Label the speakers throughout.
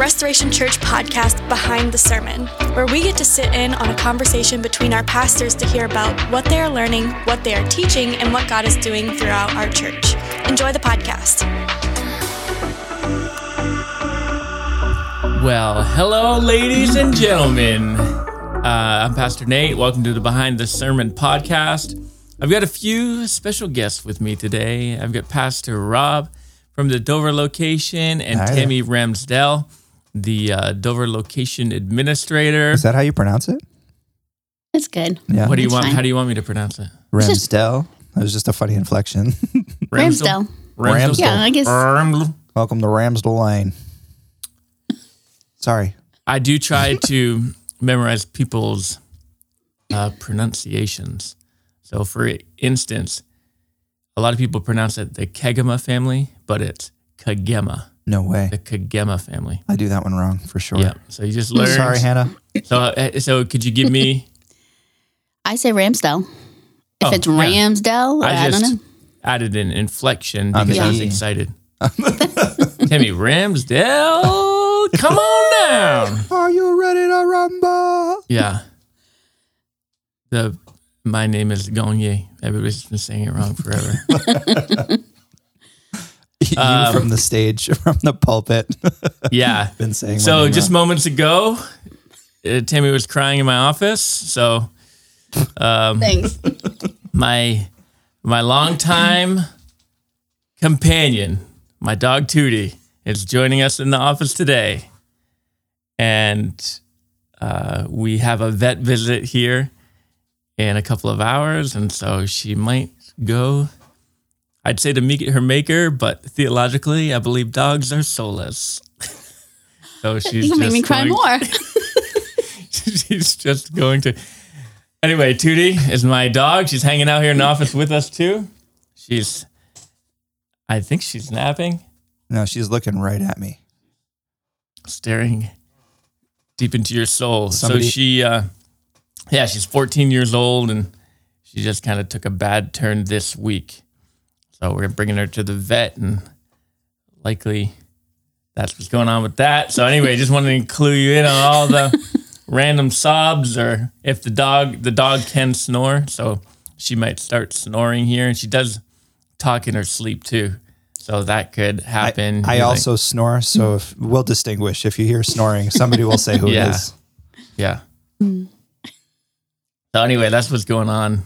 Speaker 1: Restoration Church podcast, Behind the Sermon, where we get to sit in on a conversation between our pastors to hear about what they are learning, what they are teaching, and what God is doing throughout our church. Enjoy the podcast.
Speaker 2: Well, hello, ladies and gentlemen. Uh, I'm Pastor Nate. Welcome to the Behind the Sermon podcast. I've got a few special guests with me today. I've got Pastor Rob from the Dover location and
Speaker 3: Hi.
Speaker 2: Tammy Ramsdell, the uh, Dover location administrator.
Speaker 3: Is that how you pronounce it?
Speaker 4: That's good.
Speaker 3: Yeah.
Speaker 2: What do you
Speaker 4: It's
Speaker 2: want?
Speaker 4: fine.
Speaker 2: How do you want me to pronounce it?
Speaker 3: Ramsdell. That was just a funny inflection.
Speaker 4: Ramsdell.
Speaker 2: Ramsdell.
Speaker 4: Yeah, I guess-
Speaker 2: Ramsdell.
Speaker 3: Welcome to Ramsdell Lane. Sorry.
Speaker 2: I do try to memorize people's uh, pronunciations. So, for instance, a lot of people pronounce it the Kegema family, but it's Kagema,
Speaker 3: No way.
Speaker 2: the Kagema family.
Speaker 3: I do that one wrong for sure.
Speaker 2: Yeah. So you just learn.
Speaker 3: Sorry, Hannah.
Speaker 2: So, uh, so could you give me?
Speaker 4: I say Ramsdell. If
Speaker 2: Oh,
Speaker 4: it's
Speaker 2: yeah.
Speaker 4: Ramsdell, I,
Speaker 2: I
Speaker 4: don't
Speaker 2: just
Speaker 4: know.
Speaker 2: added an inflection because
Speaker 3: the
Speaker 2: I was excited. Timmy Ramsdale, come on down.
Speaker 3: Are you ready to rumble?
Speaker 2: Yeah. The my name is Gonye. Everybody's been saying it wrong forever.
Speaker 3: You
Speaker 2: Um,
Speaker 3: from the stage, from the pulpit,
Speaker 2: yeah.
Speaker 3: been saying. my
Speaker 2: So just
Speaker 3: wrong.
Speaker 2: moments ago, uh, Tammy was crying in my office. So um,
Speaker 4: Thanks.
Speaker 2: my my longtime companion, my dog Tuti, is joining us in the office today, and uh, we have a vet visit here in a couple of hours, and so she might go. I'd say to meet her maker, but theologically, I believe dogs are soulless. so she's
Speaker 4: you make me cry
Speaker 2: going-
Speaker 4: more.
Speaker 2: she's just going to. Anyway, Tuti is my dog. She's hanging out here in the office with us too. She's, I think she's napping,
Speaker 3: No, she's looking right at me.
Speaker 2: staring deep into your soul.
Speaker 3: Somebody-
Speaker 2: so she, uh, yeah, she's 14 years old and she just kind of took a bad turn this week. So we're bringing her to the vet and likely that's what's going on with that. So anyway, just wanted to clue you in on all the random sobs or if the dog the dog can snore. So she might start snoring here and she does talk in her sleep too. So that could happen.
Speaker 3: I
Speaker 2: You're like,
Speaker 3: also snore, so if, we'll distinguish. If you hear snoring, somebody will say who
Speaker 2: Yeah.
Speaker 3: it is.
Speaker 2: Yeah. Hmm. So anyway, that's what's going on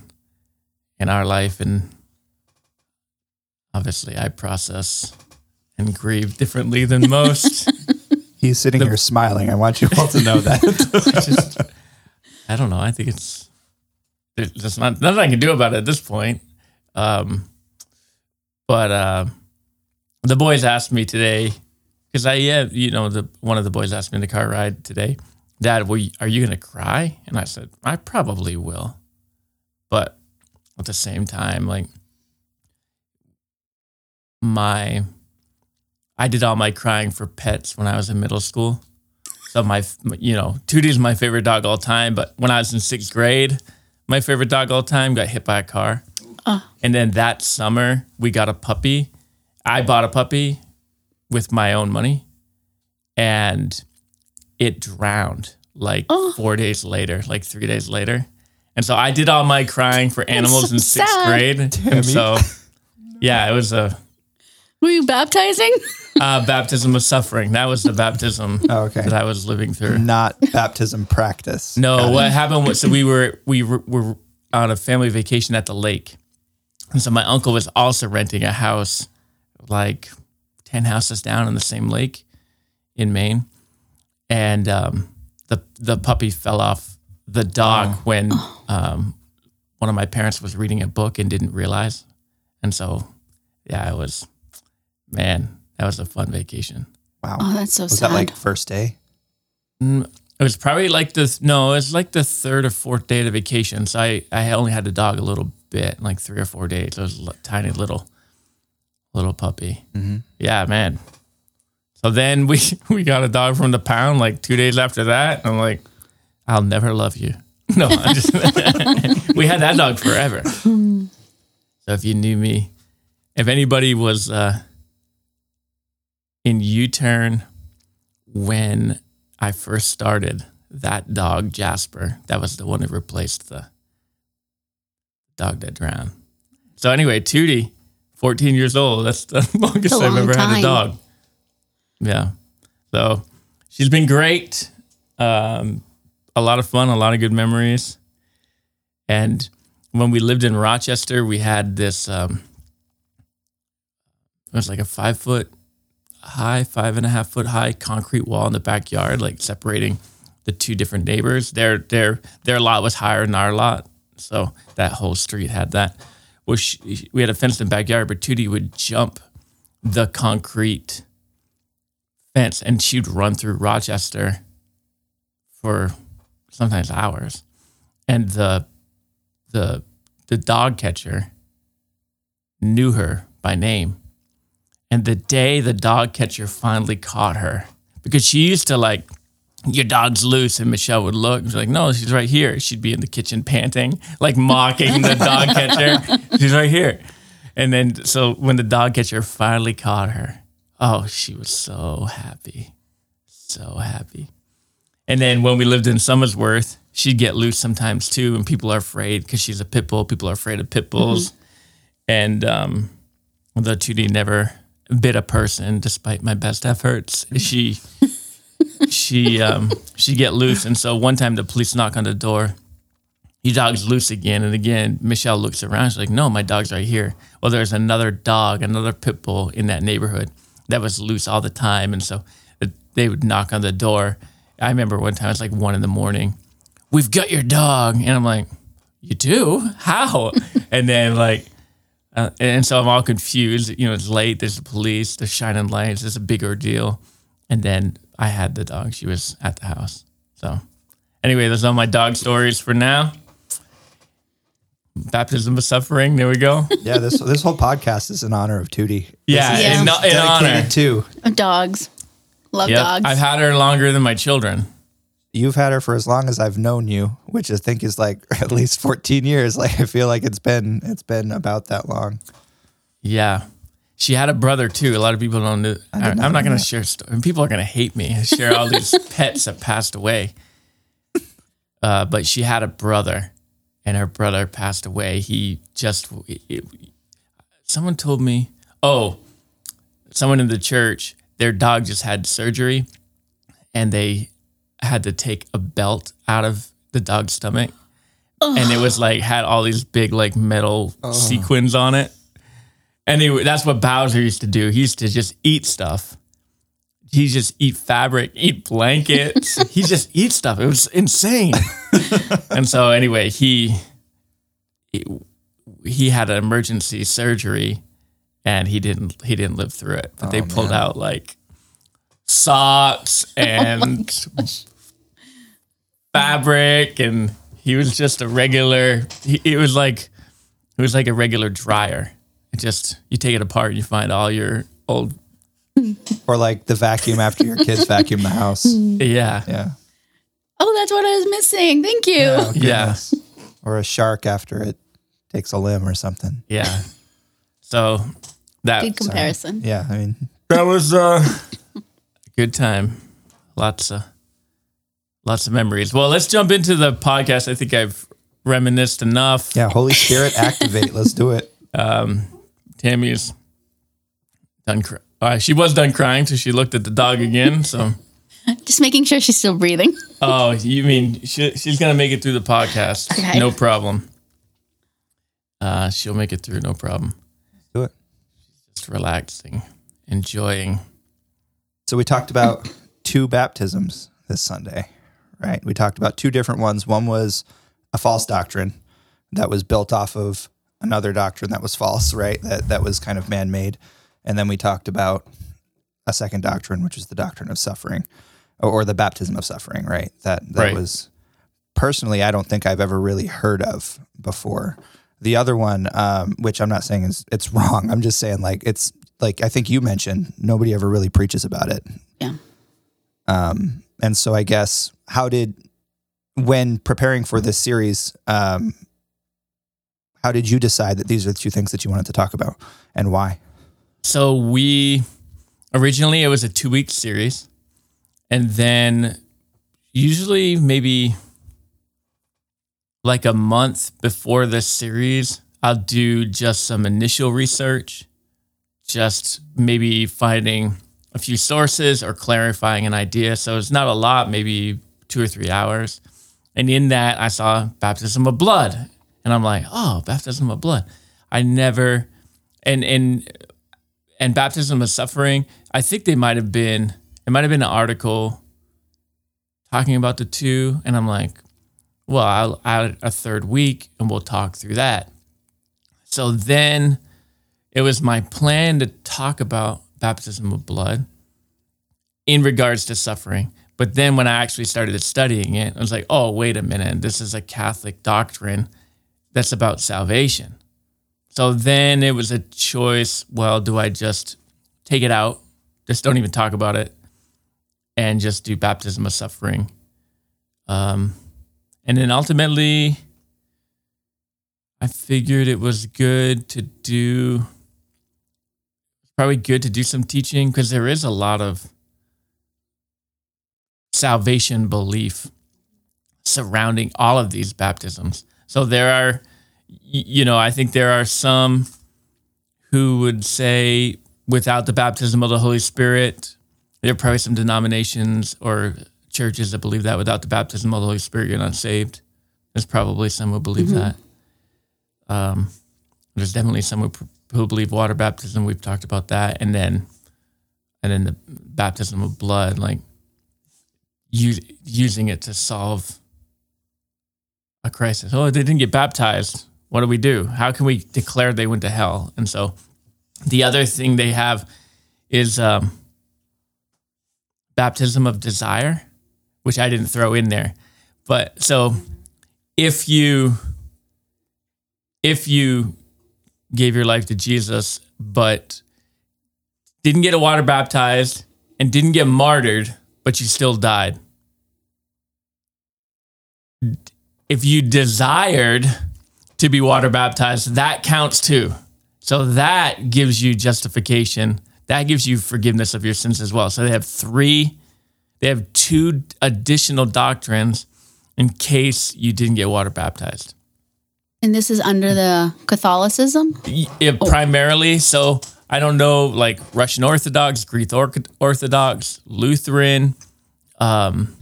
Speaker 2: in our life, and obviously, I process and grieve differently than most.
Speaker 3: He's sitting here smiling. I want you all to know that.
Speaker 2: Just, I don't know. I think it's there's there's not nothing I can do about it at this point. Um, but uh, the boys asked me today because I yeah you know the one of the boys asked me in the car ride today, Dad, will you, are you gonna cry? And I said I probably will, but at the same time, like my I did all my crying for pets when I was in middle school. So my, you know, Tuti's my favorite dog all time. But when I was in sixth grade, my favorite dog all time got hit by a car. Oh. And then that summer we got a puppy. I bought a puppy with my own money, and it drowned like oh. four days later, like three days later. And so I did all my crying for animals
Speaker 4: so
Speaker 2: in sixth
Speaker 4: sad.
Speaker 2: grade. And so, yeah, it was a
Speaker 4: Were you baptizing?
Speaker 2: uh, baptism of suffering. That was the baptism
Speaker 3: Oh, okay.
Speaker 2: that I was living through.
Speaker 3: Not baptism practice.
Speaker 2: No, what happened was so we were we were, were on a family vacation at the lake, and so my uncle was also renting a house, like ten houses down in the same lake, in Maine, and um, the the puppy fell off the dock when um, one of my parents was reading a book and didn't realize, and so yeah, it was man, that was a fun vacation.
Speaker 3: Wow.
Speaker 4: Oh, that's so
Speaker 3: was
Speaker 4: sad.
Speaker 3: that like first day?
Speaker 2: Mm, It was probably like the no, it was like the third or fourth day of the vacation. So I I only had the dog a little bit, like three or four days. It was a tiny little little puppy.
Speaker 3: Mhm.
Speaker 2: Yeah, man. So then we we got a dog from the pound like two days after that. I'm like, I'll never love you. No, I just we had that dog forever. So if you knew me, if anybody was uh, in U-turn when I first started, that dog Jasper, that was the one who replaced the dog that drowned. So anyway, Tuti, 14 years old. That's the longest I've ever had a dog. Yeah. So she's been great. Um, a lot of fun, a lot of good memories. And when we lived in Rochester, we had this, um, it was like a five foot high, five and a half foot high concrete wall in the backyard, like separating the two different neighbors. Their their their lot was higher than our lot, so that whole street had that. Well, she, we had a fenced in the backyard, but Tuti would jump the concrete fence, and she'd run through Rochester for sometimes hours, and the the the dog catcher knew her by name. And the day the dog catcher finally caught her, because she used to like, your dog's loose, and Michelle would look, and she's like, no, she's right here. She'd be in the kitchen panting, like mocking the dog catcher. She's right here. And then, so when the dog catcher finally caught her, oh, she was so happy. So happy. And then when we lived in Somersworth, she'd get loose sometimes too, and people are afraid because she's a pit bull. People are afraid of pit bulls. And um, Tuti never bit a person, despite my best efforts, she she um, she get loose. And so one time the police knock on the door. Your dog's loose again and again. Michelle looks around. She's like, "No, my dog's right here." Well, there's another dog, another pit bull in that neighborhood that was loose all the time, and so they would knock on the door. I remember one time it's like one in the morning. We've got your dog, and I'm like, "You do? How?" and then like, uh, and so I'm all confused. You know, it's late. There's the police. There's shining lights. It's a big ordeal. And then I had the dog. She was at the house. So anyway, those are my dog stories for now. Baptism of suffering. There we go.
Speaker 3: Yeah, this this whole podcast is in honor of Tuti.
Speaker 2: Yeah,
Speaker 4: Yeah.
Speaker 2: in, in
Speaker 3: Dedicated
Speaker 2: honor.
Speaker 3: to
Speaker 4: Of dogs. Love
Speaker 2: Yep.
Speaker 4: dogs.
Speaker 2: I've had her longer than my children.
Speaker 3: You've had her for as long as I've known you, which I think is like at least 14 years. Like I feel like it's been it's been about that long.
Speaker 2: Yeah. She had a brother too. A lot of people don't know. I am not going to share stories. People are going to hate me. I share all these pets that passed away. Uh, but she had a brother, and her brother passed away. He just, it, someone told me, oh, someone in the church, their dog just had surgery, and they had to take a belt out of the dog's stomach. And it was like had all these big like metal oh. sequins on it. And he, that's what Bowser used to do. He used to just eat stuff. He just eat fabric, eat blankets. he just eat stuff. It was insane. and so anyway, he, he he had an emergency surgery, and he didn't he didn't live through it. But they
Speaker 3: Oh,
Speaker 2: pulled
Speaker 3: man.
Speaker 2: out like socks oh and fabric, and he was just a regular. He, it was like it was like a regular dryer. It just you take it apart, and you find all your old
Speaker 3: Or like the vacuum after your kids vacuum the house.
Speaker 2: yeah
Speaker 3: Yeah.
Speaker 4: oh, that's what I was missing. Thank you.
Speaker 3: Oh,
Speaker 2: Yeah.
Speaker 3: Or a shark after it takes a limb or something.
Speaker 2: yeah. So that
Speaker 4: Good comparison.
Speaker 3: Yeah, I mean,
Speaker 2: that was uh, a good time. Lots of lots of memories. Well, let's jump into the podcast. I think I've reminisced enough.
Speaker 3: yeah, Holy Spirit activate. Let's do it.
Speaker 2: Um, Tammy's done. Cry- uh, she was done crying, so she looked at the dog again. So,
Speaker 4: Just making sure she's still breathing.
Speaker 2: oh, you mean she, she's gonna make it through the podcast?
Speaker 4: Okay.
Speaker 2: No problem. Uh, she'll make it through, no problem.
Speaker 3: Do it.
Speaker 2: Just relaxing, enjoying.
Speaker 3: So we talked about two baptisms this Sunday, right? We talked about two different ones. One was a false doctrine that was built off of another doctrine that was false, right? That that was kind of man-made. And then we talked about a second doctrine, which is the doctrine of suffering or, or the baptism of suffering, right? That that
Speaker 2: Right.
Speaker 3: was personally I don't think I've ever really heard of before. The other one, um, which I'm not saying is it's wrong. I'm just saying like it's like I think you mentioned nobody ever really preaches about it.
Speaker 4: Yeah.
Speaker 3: Um, and so I guess how did when preparing for this series, um, how did you decide that these are the two things that you wanted to talk about and why?
Speaker 2: So we originally it was a two week series, and then usually maybe like a month before this series, I'll do just some initial research, just maybe finding a few sources or clarifying an idea. So it's not a lot, maybe two or three hours. And in that, I saw baptism of blood, and I'm like, oh, baptism of blood. I never, and and and baptism of suffering. I think they might have been. It might have been an article talking about the two, and I'm like, well, I'll add a third week, and we'll talk through that. So then, it was my plan to talk about baptism of blood in regards to suffering. But then when I actually started studying it, I was like, oh, wait a minute. This is a Catholic doctrine that's about salvation. So then it was a choice. Well, do I just take it out? Just don't even talk about it and just do baptism of suffering. Um, and then ultimately, I figured it was good to do, probably good to do some teaching because there is a lot of salvation belief surrounding all of these baptisms. So there are, you know, I think there are some who would say without the baptism of the Holy Spirit, there are probably some denominations or churches that believe that without the baptism of the Holy Spirit, you're not saved. There's probably some who believe that. Um, there's definitely some who, who believe water baptism. We've talked about that, and then, and then the baptism of blood, like using it to solve a crisis. Oh, they didn't get baptized. What do we do? How can we declare they went to hell? And so, the other thing they have is um, baptism of desire, which I didn't throw in there. But so if you if you gave your life to Jesus but didn't get a water baptized and didn't get martyred, but you still died. If you desired to be water baptized, that counts too. So that gives you justification. That gives you forgiveness of your sins as well. So they have three, they have two additional doctrines in case you didn't get water baptized.
Speaker 4: And this is under the Catholicism?
Speaker 2: It primarily, so I don't know, like Russian Orthodox, Greek Orthodox, Lutheran. Um,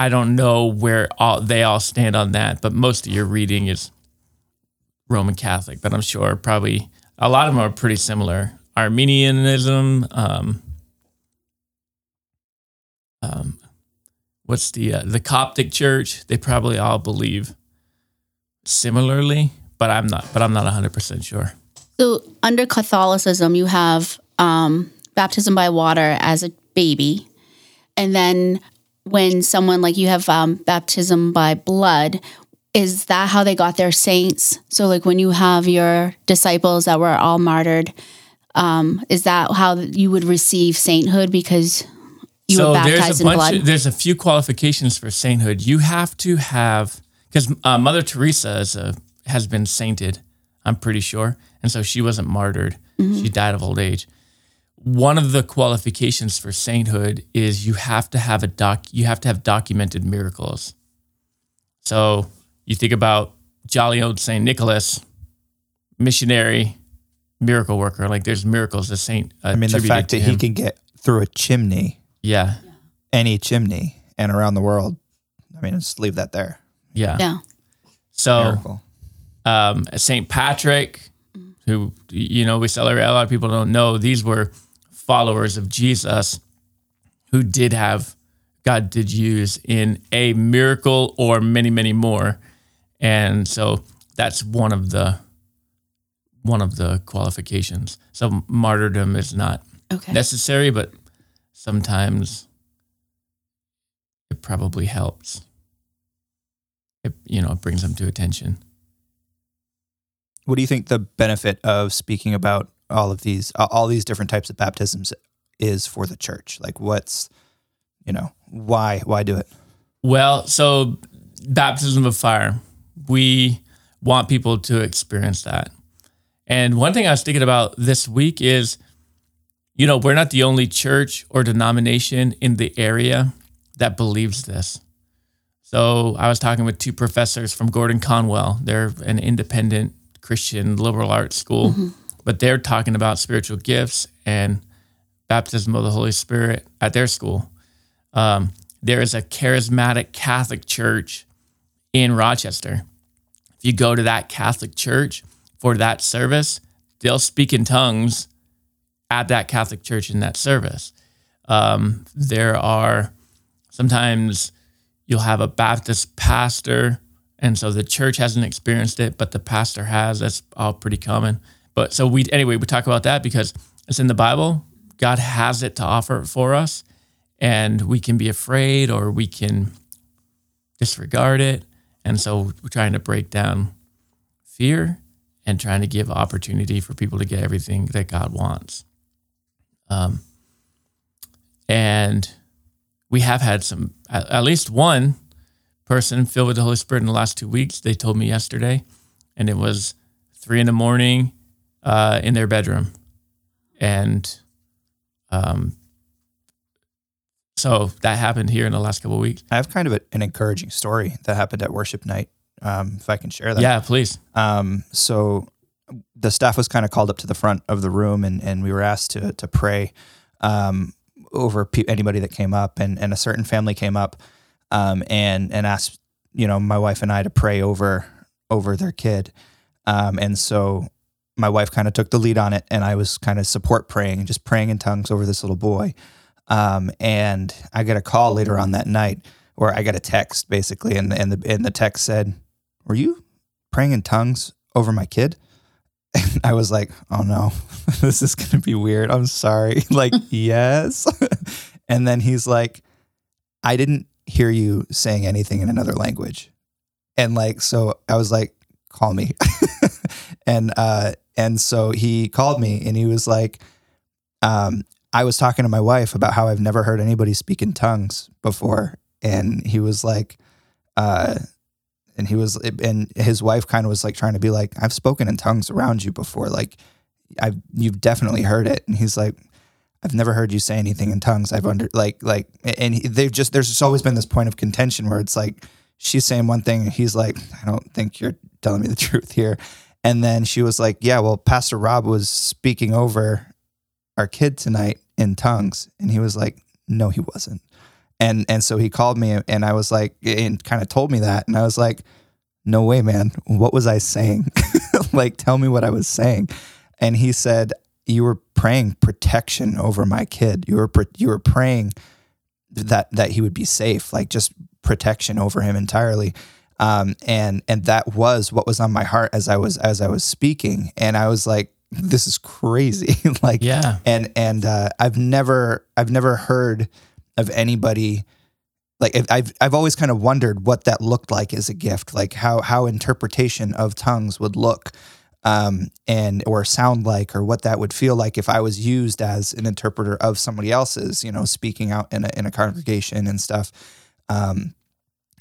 Speaker 2: I don't know where all they all stand on that, but most of your reading is Roman Catholic. But I'm sure probably a lot of them are pretty similar. Armenianism, um, um, what's the uh, the Coptic Church? They probably all believe similarly, but I'm not. But I'm not 100 percent sure.
Speaker 4: So under Catholicism, you have um, baptism by water as a baby, and then when someone like you have um, baptism by blood. Is that how they got their saints? So, like when you have your disciples that were all martyred, um, is that how you would receive sainthood because you were baptized
Speaker 2: there's a
Speaker 4: in
Speaker 2: bunch.
Speaker 4: blood?
Speaker 2: Of, there's a few qualifications for sainthood. You have to have because uh, Mother Teresa is a, has been sainted. I'm pretty sure, and so she wasn't martyred. She died of old age. One of the qualifications for sainthood is you have to have a doc. You have to have documented miracles. So you think about jolly old Saint Nicholas, missionary, miracle worker. Like there's miracles the saint. Uh,
Speaker 3: I mean, the fact that he can get through a chimney,
Speaker 2: Yeah,
Speaker 3: any chimney, and around the world. I mean, just leave that there.
Speaker 2: Yeah.
Speaker 4: yeah.
Speaker 2: So um, Saint Patrick, who you know we celebrate. A lot of people don't know these were followers of Jesus, who did have God did use in a miracle or many many more, and so that's one of the one of the qualifications. So martyrdom is not
Speaker 4: Okay.
Speaker 2: necessary, but sometimes it probably helps. It you know it brings them to attention.
Speaker 3: What do you think the benefit of speaking about all of these, all these different types of baptisms is for the church? Like, what's, you know, why, why do it?
Speaker 2: Well, so baptism of fire, we want people to experience that. And one thing I was thinking about this week is, you know, we're not the only church or denomination in the area that believes this. So I was talking with two professors from Gordon Conwell. They're an independent Christian liberal arts school, but they're talking about spiritual gifts and baptism of the Holy Spirit at their school. Um, there is a charismatic Catholic church in Rochester. If you go to that Catholic church for that service, they'll speak in tongues at that Catholic church in that service. Um, there are sometimes you'll have a Baptist pastor, and so the church hasn't experienced it, but the pastor has. That's all pretty common. But so we anyway we talk about that because it's in the Bible. God has it to offer for us, and we can be afraid or we can disregard it. And so we're trying to break down fear and trying to give opportunity for people to get everything that God wants. Um, and we have had some, at, at least one person filled with the Holy Spirit in the last two weeks. They told me yesterday, and it was three in the morning uh, in their bedroom. And um, so that happened here in the last couple of weeks.
Speaker 3: I have kind of a, an encouraging story that happened at worship night. Um, if I can share that.
Speaker 2: Yeah, please.
Speaker 3: Um, so the staff was kind of called up to the front of the room, and, and we were asked to to pray um, over pe- anybody that came up, and, and a certain family came up um, and and asked you know my wife and I to pray over over their kid, um, and so my wife kind of took the lead on it, and I was kind of support praying, just praying in tongues over this little boy. Um, and I got a call later on that night, or I got a text basically, and and the and the text said, "Were you praying in tongues over my kid?" And I was like, "Oh no, this is gonna be weird. I'm sorry." like, yes. and then he's like, "I didn't hear you saying anything in another language," and like, so I was like, "Call me," and uh, and so he called me, and he was like, um, I was talking to my wife about how I've never heard anybody speak in tongues before, and he was like, uh, and he was, and his wife kind of was like trying to be like, I've spoken in tongues around you before, like, I've you've definitely heard it, and he's like, I've never heard you say anything in tongues. I've under like like, and he, they've just there's just always been this point of contention where it's like she's saying one thing, and he's like, I don't think you're telling me the truth here. And then she was like, Yeah, well, Pastor Rob was speaking over our kid tonight in tongues and he was like no he wasn't and and so he called me and i was like and kind of told me that. And i was like no way man. What was i saying? Like tell me what i was saying. And he said you were praying protection over my kid. You were you were praying that that he would be safe like just protection over him entirely. Um and and that was what was on my heart as i was as i was speaking. And i was like this is crazy. Like
Speaker 2: Yeah.
Speaker 3: and and uh, I've never I've never heard of anybody like I've- I've always kind of wondered what that looked like as a gift like how how interpretation of tongues would look um and or sound like or what that would feel like if I was used as an interpreter of somebody else's you know speaking out in a in a congregation and stuff. Um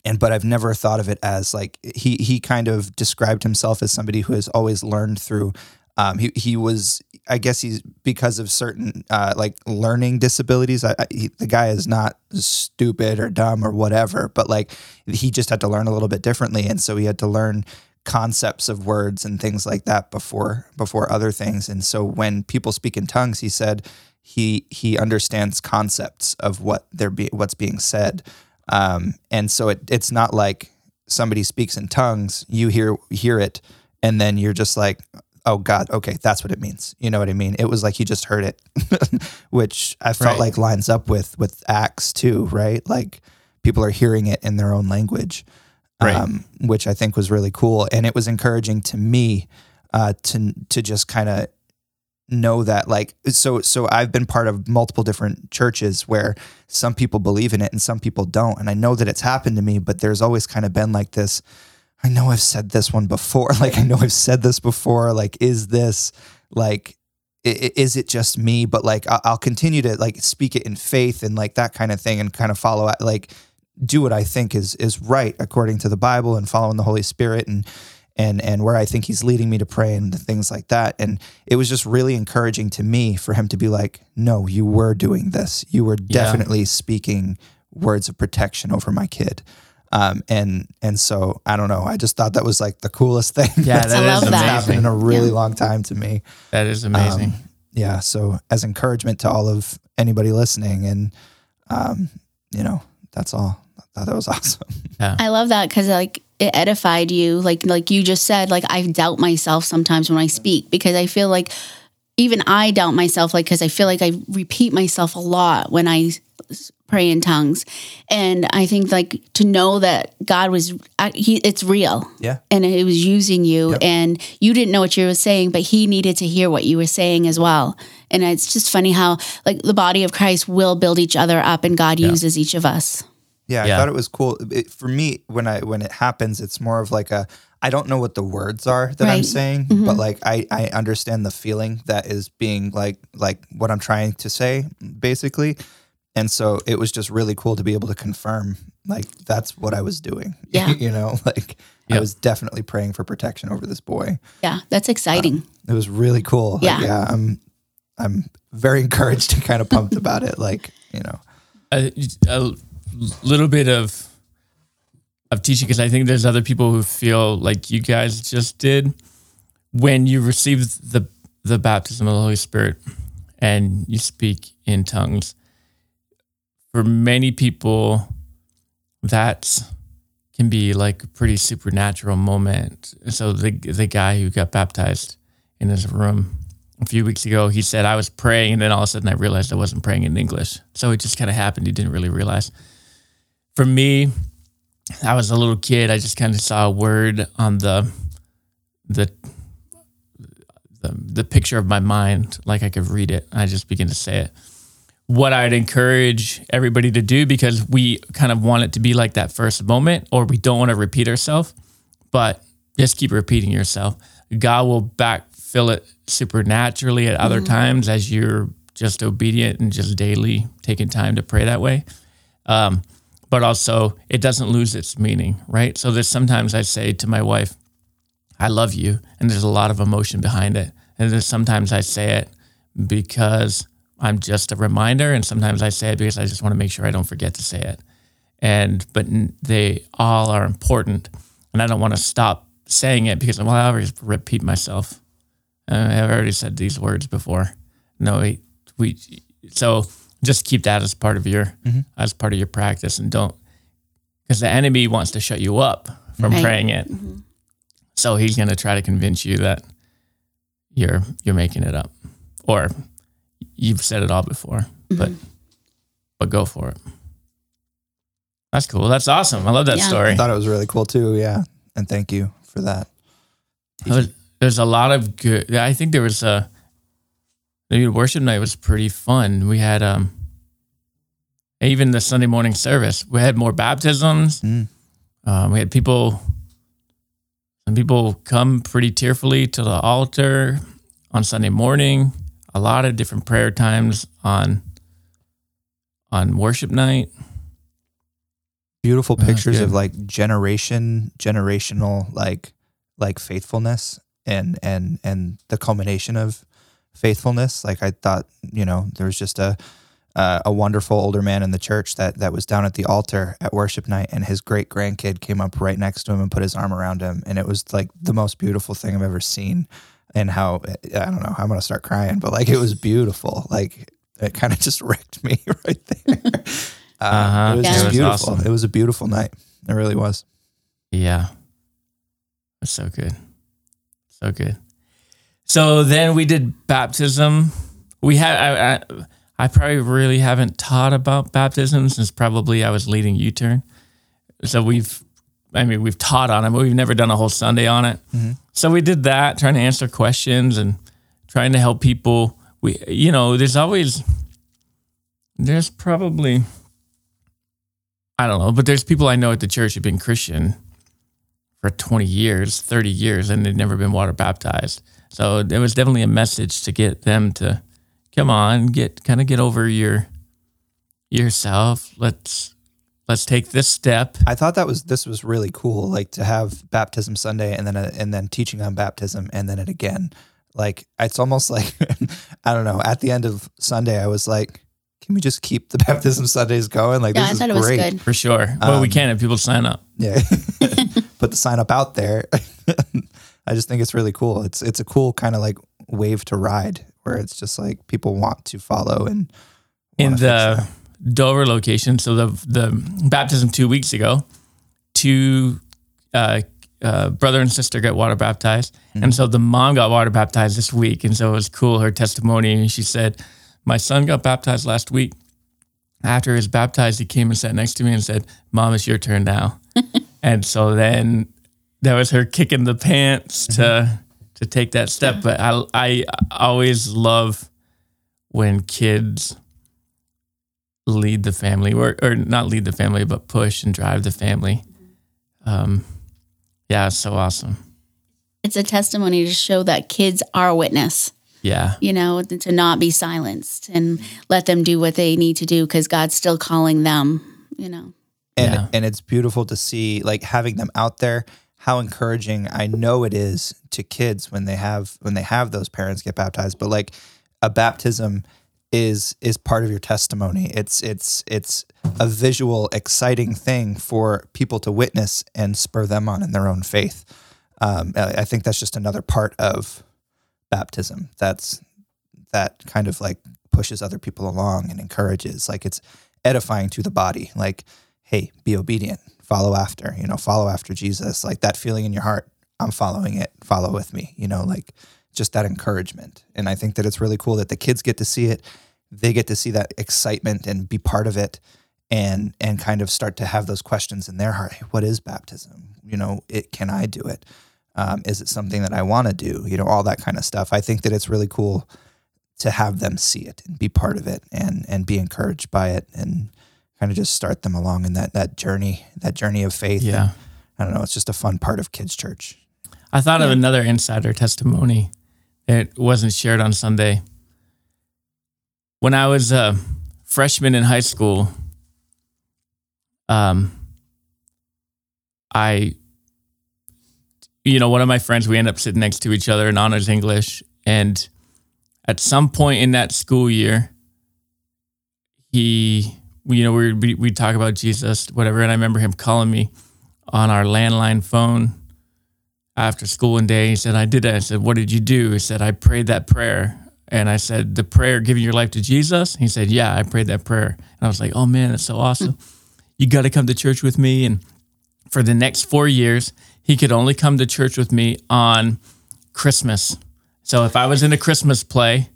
Speaker 3: and but I've never thought of it as like he he kind of described himself as somebody who has always learned through um, he he was I guess he's because of certain uh, like learning disabilities. I, I, he, the guy is not stupid or dumb or whatever, but like he just had to learn a little bit differently, and so he had to learn concepts of words and things like that before before other things. And so when people speak in tongues, he said he he understands concepts of what they're be, what's being said, um, and so it, it's not like somebody speaks in tongues, you hear hear it, and then you're just like oh God, okay, that's what it means. You know what I mean? It was like he just heard it, which I felt
Speaker 2: Right.
Speaker 3: like lines up with with Acts too, right? Like people are hearing it in their own language,
Speaker 2: Right.
Speaker 3: um, which I think was really cool, and it was encouraging to me uh, to to just kind of know that like so so I've been part of multiple different churches where some people believe in it and some people don't and I know that it's happened to me but there's always kind of been like this I know I've said this one before. Like I know I've said this before. Like is this like is it just me? But like I'll continue to like speak it in faith and like that kind of thing and kind of follow. Like do what I think is is right according to the Bible and following the Holy Spirit and and and where I think he's leading me to pray and the things like that. And it was just really encouraging to me for him to be like, "No, you were doing this. You were
Speaker 2: Yeah.
Speaker 3: definitely speaking words of protection over my kid." Um, and and so I don't know. I just thought that was like the coolest thing.
Speaker 2: Yeah,
Speaker 3: that's
Speaker 2: that
Speaker 4: I love
Speaker 2: is
Speaker 4: that.
Speaker 3: happened in a really
Speaker 4: Yeah.
Speaker 3: long time to me.
Speaker 2: That is amazing.
Speaker 3: Um, yeah. So as encouragement to all of anybody listening, and um, you know, that's all. I thought that was awesome.
Speaker 4: I love that because like it edified you. Like like you just said, like I doubt myself sometimes when I speak because I feel like even I doubt myself, like because I feel like I repeat myself a lot when I s- pray in tongues, and I think like to know that God was uh, he, it's real.
Speaker 3: Yeah.
Speaker 4: and it was using you,
Speaker 3: Yep.
Speaker 4: and you didn't know what you were saying, but He needed to hear what you were saying as well. And it's just funny how like the body of Christ will build each other up, and God uses each of us.
Speaker 3: Yeah, I thought it was cool. It, for me, when I when it happens, it's more of like a I don't know what the words are that I'm
Speaker 4: Right.
Speaker 3: saying, but like I I understand the feeling that is being like like what I'm trying to say, basically. And so it was just really cool to be able to confirm like that's what I was doing.
Speaker 4: Yeah.
Speaker 3: you know, like I was definitely praying for protection over this boy.
Speaker 4: Yeah, that's uh, exciting.
Speaker 3: It was really cool. Like,
Speaker 4: Yeah.
Speaker 3: yeah, I'm I'm very encouraged and kind of pumped about it. Like, you know,
Speaker 2: a, a little bit of of teaching because I think there's other people who feel like you guys just did when you receive the the baptism of the Holy Spirit and you speak in tongues. For many people, that can be like a pretty supernatural moment. So the the guy who got baptized in his room a few weeks ago, he said, I was praying, and then all of a sudden I realized I wasn't praying in English. So it just kind of happened. He didn't really realize. For me, I was a little kid. I just kind of saw a word on the the the, the picture of my mind, like I could read it. I just began to say it. What I'd encourage everybody to do, because we kind of want it to be like that first moment, or we don't want to repeat ourselves, but just keep repeating yourself. God will backfill it supernaturally at other times as you're just obedient and just daily taking time to pray that way. Um, but also, it doesn't lose its meaning, right? So there's sometimes I say to my wife, I love you. And there's a lot of emotion behind it. And there's sometimes I say it because I'm just a reminder. And sometimes I say it because I just want to make sure I don't forget to say it. And, but they all are important. And I don't want to stop saying it because, well, I always repeat myself. Uh, I've already said these words before. No, we, we so just keep that as part of your, as part of your practice and don't, because the enemy wants to shut you up from
Speaker 4: Right.
Speaker 2: praying it. So he's going to try to convince you that you're you're making it up, or you've said it all before. But but go for it. That's cool. That's awesome. I love that
Speaker 4: Yeah.
Speaker 2: story.
Speaker 3: I thought it was really cool too. Yeah, and thank you for that.
Speaker 2: Was- There's a lot of good. I think there was a the worship night was pretty fun. We had um even the Sunday morning service. We had more baptisms.
Speaker 3: Mm.
Speaker 2: Um, we had people. Some people come pretty tearfully to the altar on Sunday morning. A lot of different prayer times on on worship night.
Speaker 3: Beautiful pictures of like generation, generational like like faithfulness and and and the culmination of faithfulness. Like I thought, you know, there was just a uh, a wonderful older man in the church that that was down at the altar at worship night, and his great grandkid came up right next to him and put his arm around him, and it was like the most beautiful thing I've ever seen. And how I don't know, I'm gonna start crying, but like it was beautiful. Like it kind of just wrecked me right there. Uh,
Speaker 2: Uh-huh.
Speaker 3: It was
Speaker 4: Yeah.
Speaker 3: just
Speaker 2: It was
Speaker 3: beautiful.
Speaker 2: awesome.
Speaker 3: It was a beautiful night. It really was.
Speaker 2: Yeah. That's so good. So good. So then we did baptism. We had I, I, I probably really haven't taught about baptism since probably I was leading U-turn. So we've I mean we've taught on it, but we've never done a whole Sunday on it. Mm-hmm. So we did that, trying to answer questions and trying to help people. We you know, there's always there's probably I don't know, but there's people I know at the church who've been Christian for 20 years, 30 years, and they've never been water baptized. So there was definitely a message to get them to come on, get kind of get over your yourself. Let's let's take this step.
Speaker 3: I thought that was this was really cool, like to have baptism Sunday and then a, and then teaching on baptism and then it again. Like it's almost like I don't know. At the end of Sunday, I was like, "Can we just keep the baptism Sundays going?" Like
Speaker 4: Yeah, I
Speaker 3: this
Speaker 4: thought it
Speaker 3: is
Speaker 4: was
Speaker 3: great.
Speaker 4: good.
Speaker 2: For sure. well, we
Speaker 3: Um,
Speaker 2: can if people sign up.
Speaker 3: Yeah, put the sign up out there. I just think it's really cool. It's it's a cool kind of like wave to ride where it's just like people want to follow and
Speaker 2: in
Speaker 3: wanna
Speaker 2: the Dover location. So the the baptism two weeks ago, two uh, uh, brother and sister got water baptized, and so the mom got water baptized this week, and so it was cool. Her testimony, she said, "My son got baptized last week. After he was baptized, he came and sat next to me and said, "Mom, it's your turn now." and so then that was her kicking the pants to to take that step. But I I always love when kids lead the family or, or not lead the family but push and drive the family um yeah it's so awesome
Speaker 4: It's a testimony to show that kids are a witness.
Speaker 2: yeah
Speaker 4: you know, to not be silenced and let them do what they need to do because God's still calling them, you know.
Speaker 3: and
Speaker 2: Yeah.
Speaker 3: and it's beautiful to see like having them out there how encouraging i know it is to kids when they have when they have those parents get baptized but like a baptism is is part of your testimony. It's it's it's a visual exciting thing for people to witness and spur them on in their own faith. Um, I think that's just another part of baptism. That's that kind of like pushes other people along and encourages like it's edifying to the body. Like hey be obedient. Follow after you know follow after jesus. Like that feeling in your heart i'm following it. Follow with me you know like just that encouragement. And i think that it's really cool that the kids get to see it they get to see that excitement and be part of it and and kind of start to have those questions in their heart. Hey, what is baptism? You know it can i do it? Um, is it something that i want to do? You know all that kind of stuff. I think that it's really cool to have them see it and be part of it and and be encouraged by it and kind of just start them along in that that journey that journey of faith.
Speaker 2: Yeah.
Speaker 3: And i don't know it's just a fun part of kids church.
Speaker 2: I thought of another insider testimony that wasn't shared on sunday when i was a freshman in high school um i you know one of my friends we end up sitting next to each other in honors english and at some point in that school year, he, you know, we we talk about Jesus, whatever, and I remember him calling me on our landline phone after school one day. He said, "I did that." I said, "What did you do?" He said, "I prayed that prayer." And I said, "The prayer, giving your life to Jesus." He said, "Yeah, I prayed that prayer." And I was like, "Oh man, that's so awesome! You got to come to church with me." And for the next four years, he could only come to church with me on Christmas. So if I was in a Christmas play,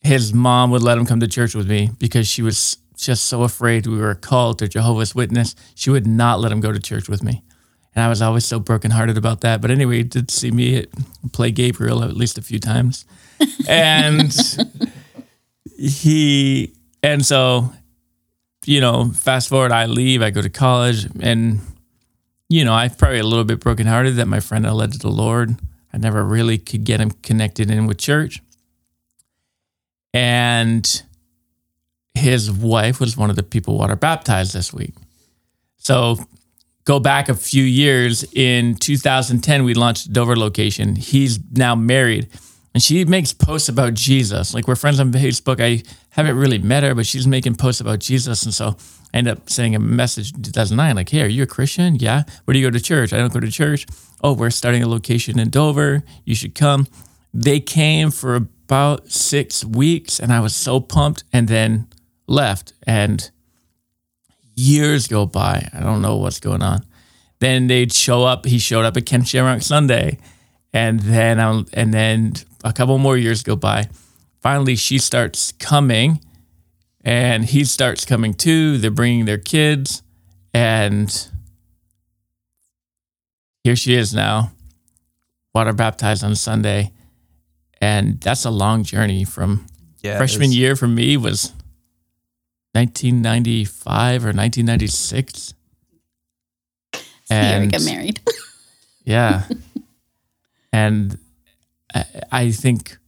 Speaker 2: his mom would let him come to church with me because she was just so afraid we were a cult or Jehovah's Witness. She would not let him go to church with me. And I was always so brokenhearted about that. But anyway, he did see me play Gabriel at least a few times. And he, and so, you know, fast forward, I leave, I go to college, and, you know, I'm probably a little bit brokenhearted that my friend I led to the Lord. I never really could get him connected in with church. And his wife was one of the people water baptized this week. So go back a few years in 2010 we launched Dover location. He's now married and she makes posts about Jesus. Like we're friends on Facebook. I haven't really met her, but she's making posts about Jesus and so I end up sending a message in 2009 like, "Hey, are you a Christian? Yeah. Where do you go to church? I don't go to church. Oh, we're starting a location in Dover. You should come." They came for about 6 weeks and I was so pumped and then left and years go by. I don't know what's going on. Then they'd show up. He showed up at Ken Shamrock Sunday, and then um, and then a couple more years go by. Finally, she starts coming, and he starts coming too. They're bringing their kids, and here she is now, water baptized on Sunday, and that's a long journey from
Speaker 3: yeah
Speaker 2: freshman year for me was 1995 or 1996.
Speaker 4: Here we
Speaker 2: And
Speaker 4: get married.
Speaker 2: yeah, and I, I think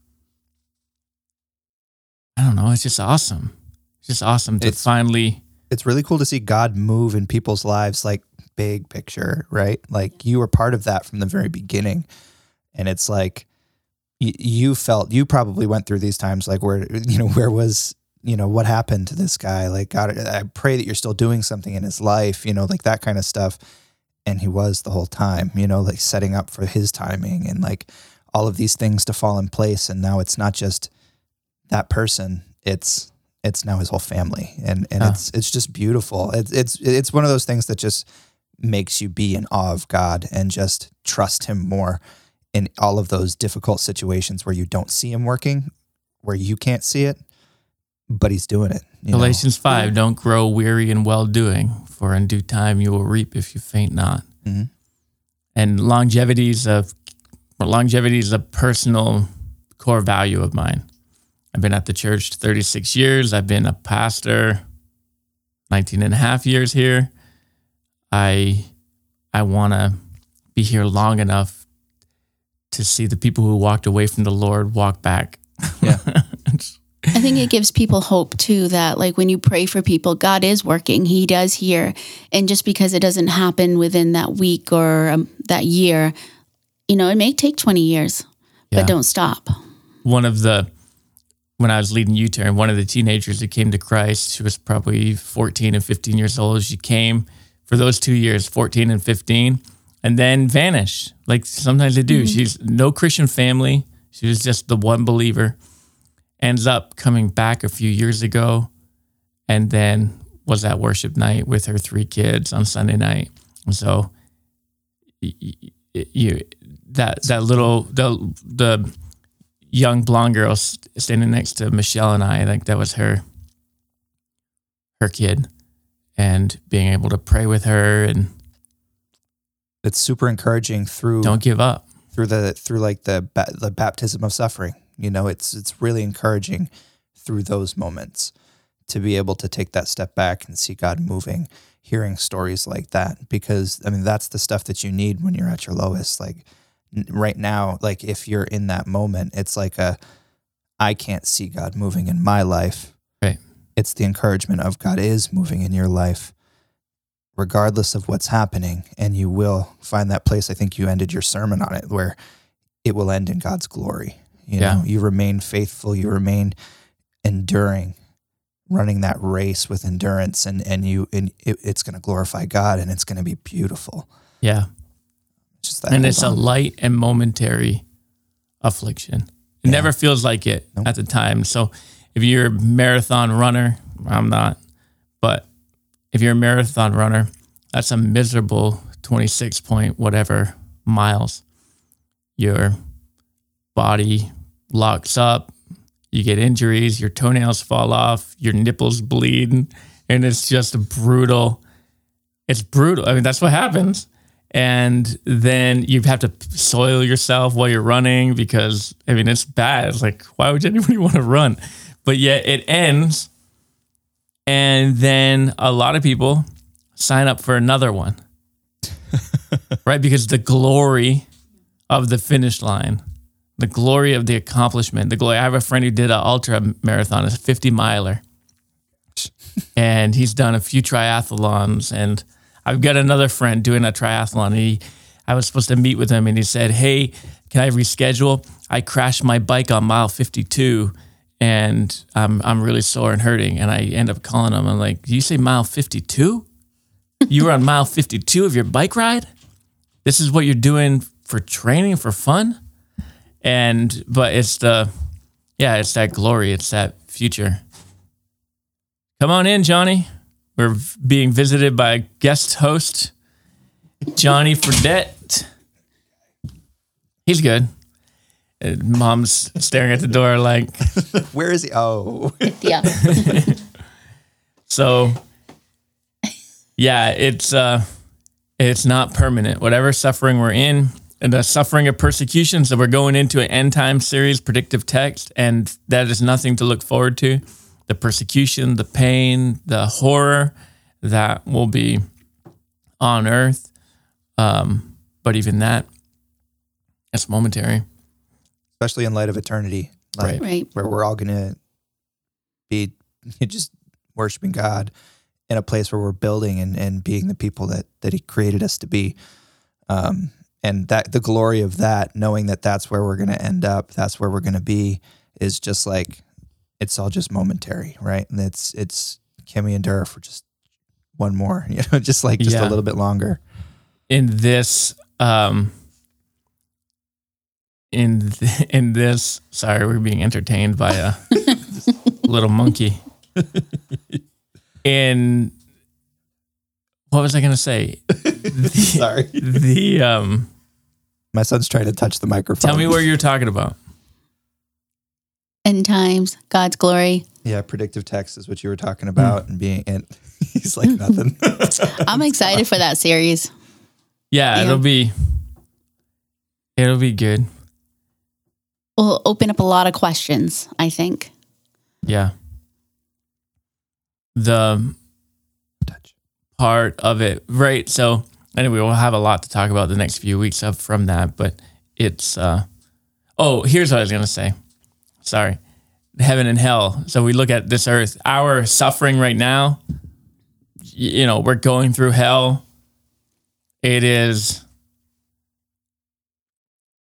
Speaker 2: I don't know. It's just awesome. It's just awesome to
Speaker 3: It's-
Speaker 2: finally
Speaker 3: it's really cool to see God move in people's lives, like big picture, right? Like you were part of that from the very beginning, and it's like y- you felt you probably went through these times, like where you know where was you know what happened to this guy? Like God, I pray that you're still doing something in his life, you know, like that kind of stuff. And he was the whole time, you know, like setting up for his timing and like all of these things to fall in place. And now it's not just that person; it's it's now his whole family, and and
Speaker 2: Yeah.
Speaker 3: it's it's just beautiful. It's it's it's one of those things that just makes you be in awe of God and just trust Him more in all of those difficult situations where you don't see Him working, where you can't see it, but He's doing it. you know?
Speaker 2: Galatians 5, don't grow weary in well doing, for in due time you will reap if you faint not.
Speaker 3: Mhm.
Speaker 2: And longevity is a longevity is a personal core value of mine. I've been at the church 36 years. I've been a pastor 19 and a half years here. I I want to be here long enough to see the people who walked away from the Lord walk back.
Speaker 3: Yeah.
Speaker 4: I think it gives people hope too that like when you pray for people, God is working. He does hear. And just because it doesn't happen within that week or um, that year, you know, it may take 20 years,
Speaker 2: Yeah.
Speaker 4: but don't stop.
Speaker 2: one of the when I was leading U-turn, one of the teenagers who came to Christ, she was probably 14 and 15 years old. She came for those two years, 14 and 15, and then vanished. Like sometimes they do. Mm-hmm. She's no Christian family. She was just the one believer. Ends up coming back a few years ago, and then was at worship night with her three kids on Sunday night. And so, y- y- you that that little the the young blonde girl standing next to Michelle and I. I think that was her, her kid, and being able to pray with her and
Speaker 3: It's super encouraging through
Speaker 2: don't give up.
Speaker 3: through the through like the the baptism of suffering. You know, it's it's really encouraging through those moments to be able to take that step back and see God moving, hearing stories like that because I mean that's the stuff that you need when you're at your lowest. Like right now, like if you're in that moment, it's like a I can't see God moving in my life.
Speaker 2: Right.
Speaker 3: It's the encouragement of God is moving in your life regardless of what's happening. And you will find that place i think you ended your sermon on it where it will end in god's glory. You know you remain faithful you remain enduring running that race with endurance and and you and it, it's going to glorify god and it's going to be beautiful.
Speaker 2: Yeah,
Speaker 3: just that
Speaker 2: and it's a light and momentary affliction. It
Speaker 3: Yeah.
Speaker 2: never feels like it
Speaker 3: Nope.
Speaker 2: at the time. So if you're a marathon runner, I'm not, but if you're a marathon runner, that's a miserable 26 point whatever miles. Your body locks up, you get injuries, your toenails fall off, your nipples bleed, and it's just brutal. It's brutal. I mean, that's what happens. And then you have to soil yourself while you're running because, I mean, it's bad. It's like, why would anybody want to run? But yet it ends. And then a lot of people sign up for another one, right? Because the glory of the finish line, the glory of the accomplishment, the glory. I have a friend who did an ultra marathon, a 50 miler, and he's done a few triathlons. And I've got another friend doing a triathlon. He, I was supposed to meet with him, and he said, "Hey, can I reschedule? I crashed my bike on mile 52." And I'm I'm really sore and hurting, and I end up calling him. I'm like, "Do you say mile 52? You were on mile 52 of your bike ride? This is what you're doing for training for fun?" And but it's the yeah, it's that glory, it's that future. Come on in, Johnny. We're being visited by a guest host, Johnny Fredette. He's good. Uh, Mom's staring at the door like,
Speaker 3: where is he oh
Speaker 4: Yeah.
Speaker 2: so yeah, it's uh it's not permanent. Whatever suffering we're in, and the suffering of persecutions that we're going into an end time series, predictive text, and that is nothing to look forward to. The persecution, the pain, the horror that will be on earth. Um, but even that, it's momentary.
Speaker 3: especially in light of eternity like
Speaker 2: Right.
Speaker 4: right.
Speaker 3: where we're all going to be just worshiping God in a place where we're building and, and being the people that that he created us to be um, and that the glory of that knowing that that's where we're going to end up that's where we're going to be is just like it's all just momentary right? And it's it's can we endure for just one more you know just like just
Speaker 2: Yeah.
Speaker 3: a little bit longer?
Speaker 2: In this um in th- in this sorry we're being entertained by a little monkey. In what was i going to say? The,
Speaker 3: sorry.
Speaker 2: The um
Speaker 3: my son's trying to touch the microphone.
Speaker 2: Tell me where you're talking about
Speaker 4: End times, God's glory.
Speaker 3: yeah predictive text is what you were talking about and being and he's like nothing
Speaker 4: I'm excited for that series.
Speaker 2: yeah,
Speaker 4: Yeah.
Speaker 2: it'll be it'll be good
Speaker 4: Will open up a lot of questions, I think.
Speaker 2: yeah the
Speaker 3: touch
Speaker 2: part of it. Right. So anyway, we'll have a lot to talk about the next few weeks up from that, but it's uh oh, here's what I was gonna say. Sorry. Heaven and hell. So we look at this earth, our suffering right now, you know, we're going through hell. It is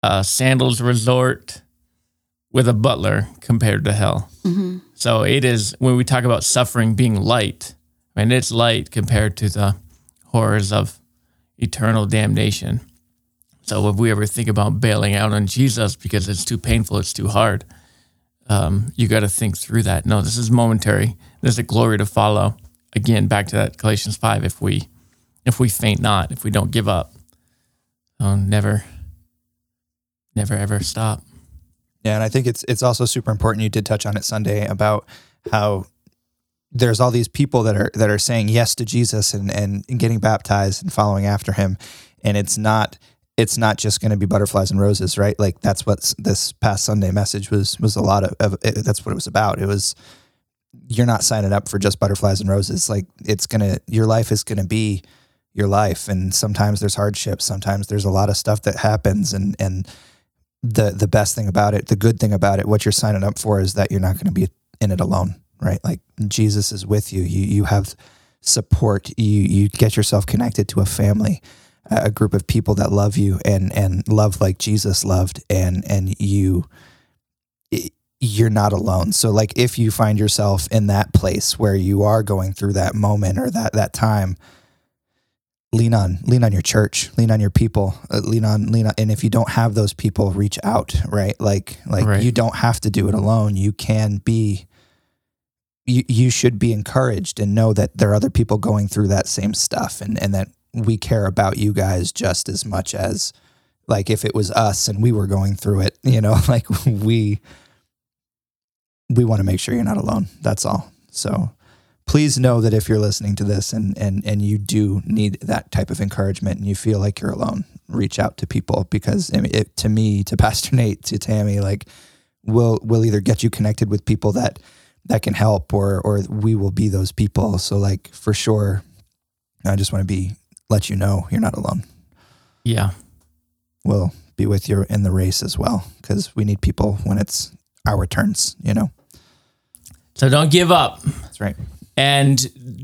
Speaker 2: a sandals resort with a butler compared to hell.
Speaker 4: hmm
Speaker 2: So it is when we talk about suffering being light, I mean it's light compared to the horrors of eternal damnation. So if we ever think about bailing out on Jesus because it's too painful, it's too hard, um, you got to think through that. No, this is momentary. There's a glory to follow. Again, back to that Galatians five. If we, if we faint not, if we don't give up, oh, never, never ever stop.
Speaker 3: Yeah, and I think it's it's also super important. You did touch on it Sunday about how there's all these people that are that are saying yes to Jesus and and, and getting baptized and following after him, and it's not it's not just going to be butterflies and roses, right? Like that's what this past Sunday message was was a lot of, of it, that's what it was about. It was you're not signing up for just butterflies and roses. Like it's gonna your life is gonna be your life, and sometimes there's hardships, sometimes there's a lot of stuff that happens, and and the the best thing about it, the good thing about it, what you're signing up for is that you're not going to be in it alone, right? Like Jesus is with you. You you have support. You you get yourself connected to a family, a group of people that love you and and love like Jesus loved, and and you you're not alone. So like if you find yourself in that place where you are going through that moment or that that time, lean on lean on your church lean on your people uh, lean on lean on and if you don't have those people reach out right like like
Speaker 2: Right.
Speaker 3: you don't have to do it alone you can be you, you should be encouraged and know that there are other people going through that same stuff and and that we care about you guys just as much as like if it was us and we were going through it you know like we we want to make sure you're not alone that's all so please know that if you're listening to this and and and you do need that type of encouragement and you feel like you're alone, reach out to people because it, to me, to Pastor Nate, to Tammy, like we'll we'll either get you connected with people that that can help or or we will be those people. So like for sure, I just want to be let you know you're not alone.
Speaker 2: Yeah.
Speaker 3: We'll be with you in the race as well because we need people when it's our turns. You know,
Speaker 2: So don't give up.
Speaker 3: that's right.
Speaker 2: And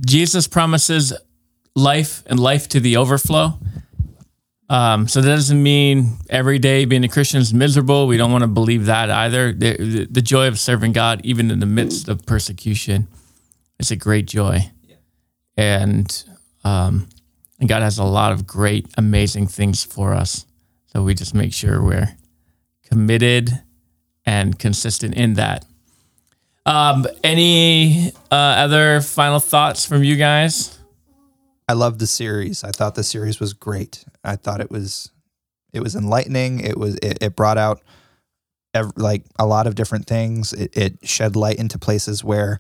Speaker 2: Jesus promises life and life to the overflow. Um, so that doesn't mean every day being a Christian is miserable. We don't want to believe that either. The, the, the joy of serving God, even in the midst of persecution, is a great joy. Yeah. And, um, and God has a lot of great, amazing things for us. So we just make sure we're committed and consistent in that. Um, any uh, other final thoughts from you guys?
Speaker 3: I loved the series. I thought the series was great. I thought it was it was enlightening. It was it, it brought out like a lot of different things. It, it shed light into places where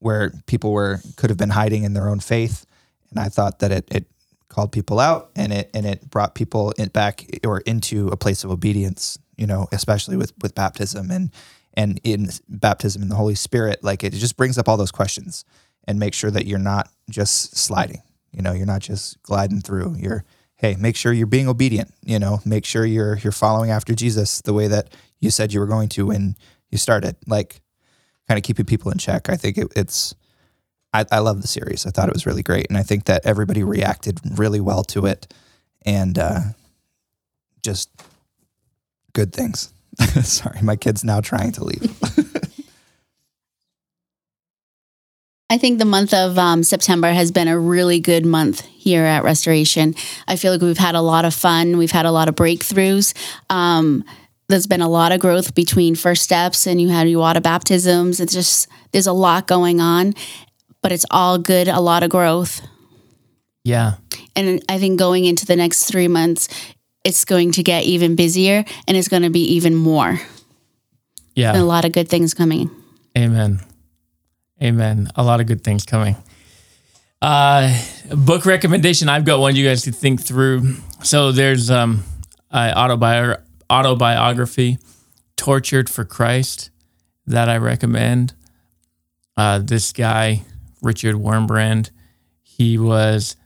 Speaker 3: where people were could have been hiding in their own faith, and I thought that it it called people out and it and it brought people back or into a place of obedience. You know, especially with with baptism and and in baptism in the Holy Spirit. Like it just brings up all those questions and make sure that you're not just sliding. You know, you're not just gliding through. You're hey, make sure you're being obedient. You know, make sure you're you're following after Jesus the way that you said you were going to when you started. Like, kind of keeping people in check. I think it, it's I, I love the series. I thought it was really great, and I think that everybody reacted really well to it, and uh, just good things. Sorry, my kid's now trying to leave.
Speaker 4: I think the month of um, September has been a really good month here at Restoration. I feel like we've had a lot of fun. We've had a lot of breakthroughs. Um, there's been a lot of growth between first steps and you had your water baptisms. It's just, there's a lot going on, but it's all good, a lot of growth.
Speaker 2: Yeah.
Speaker 4: And I think going into the next three months, it's going to get even busier and it's going to be even more.
Speaker 2: Yeah.
Speaker 4: And a lot of good things coming.
Speaker 2: Amen. Amen. A lot of good things coming. Uh, book recommendation. I've got one you guys to think through. So there's um, uh, autobi- autobiography, Tortured for Christ, that I recommend. Uh, this guy, Richard Wurmbrand, he was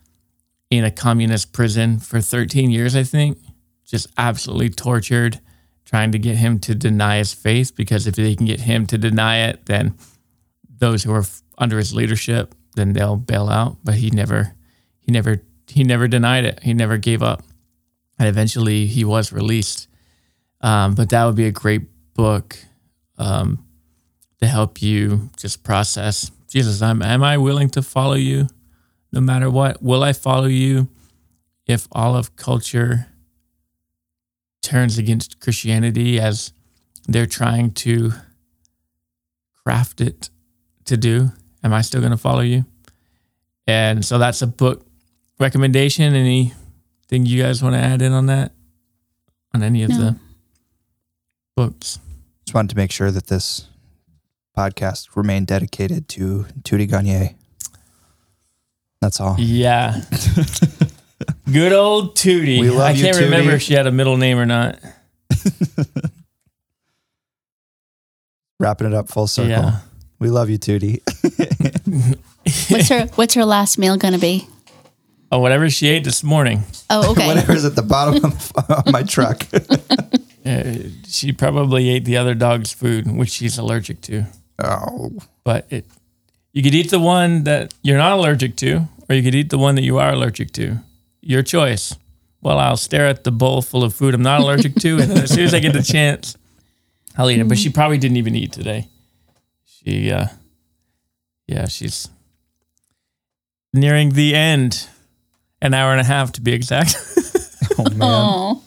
Speaker 2: in a communist prison for 13 years, I think, just absolutely tortured, trying to get him to deny his faith because if they can get him to deny it, then those who are under his leadership, then they'll bail out. But he never, he never, he never denied it. He never gave up, and eventually he was released. Um, but that would be a great book um, to help you just process. Jesus, I'm, am I willing to follow you, no matter what? Will I follow you if all of culture turns against Christianity as they're trying to craft it to do? Am I still going to follow you? And so that's a book recommendation. Anything you guys want to add in on that? On any of
Speaker 4: No.
Speaker 2: the books?
Speaker 3: Just wanted to make sure that this podcast remain dedicated to Tuti Gagne. That's all.
Speaker 2: Yeah. Good old Tuti.
Speaker 3: We love
Speaker 2: I
Speaker 3: you,
Speaker 2: can't remember if she had a middle name or not.
Speaker 3: Wrapping it up full circle.
Speaker 2: Yeah.
Speaker 3: We love you, Tuti.
Speaker 4: What's her What's her last meal going to be?
Speaker 2: Oh, whatever she ate this morning.
Speaker 4: Oh, okay.
Speaker 3: Whatever's at the bottom of, of my truck.
Speaker 2: Uh, she probably ate the other dog's food, which she's allergic to.
Speaker 3: Oh,
Speaker 2: But it, you could eat the one that you're not allergic to, or you could eat the one that you are allergic to. Your choice. Well, I'll stare at the bowl full of food I'm not allergic to, and as soon as I get the chance, I'll eat it. But she probably didn't even eat today. She, uh, yeah, she's nearing the end, an hour and a half to be exact.
Speaker 3: oh man.
Speaker 4: Oh,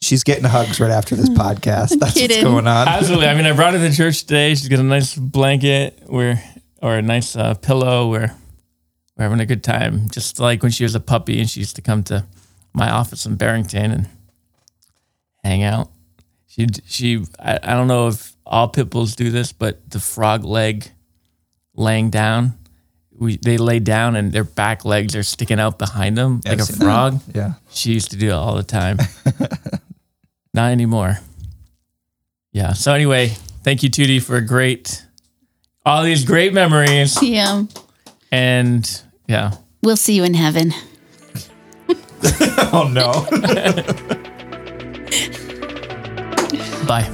Speaker 3: She's getting hugs right after this podcast. That's what's
Speaker 4: kidding.
Speaker 3: going on.
Speaker 2: Absolutely. I mean, I brought her to church today. She's got a nice blanket where, or a nice uh, pillow where we're having a good time. Just like when she was a puppy and she used to come to my office in Barrington and hang out. She, she, I, I don't know if all pit bulls do this, but the frog leg laying down, we, they lay down and their back legs are sticking out behind them
Speaker 3: Yeah,
Speaker 2: like a
Speaker 3: I've seen that.
Speaker 2: frog.
Speaker 3: Yeah.
Speaker 2: She used to do it all the time. Not anymore. Yeah. So anyway, thank you, Tuti, for a great, all these great memories.
Speaker 4: yeah.
Speaker 2: And yeah,
Speaker 4: We'll see you in heaven.
Speaker 3: Oh no.
Speaker 2: bye.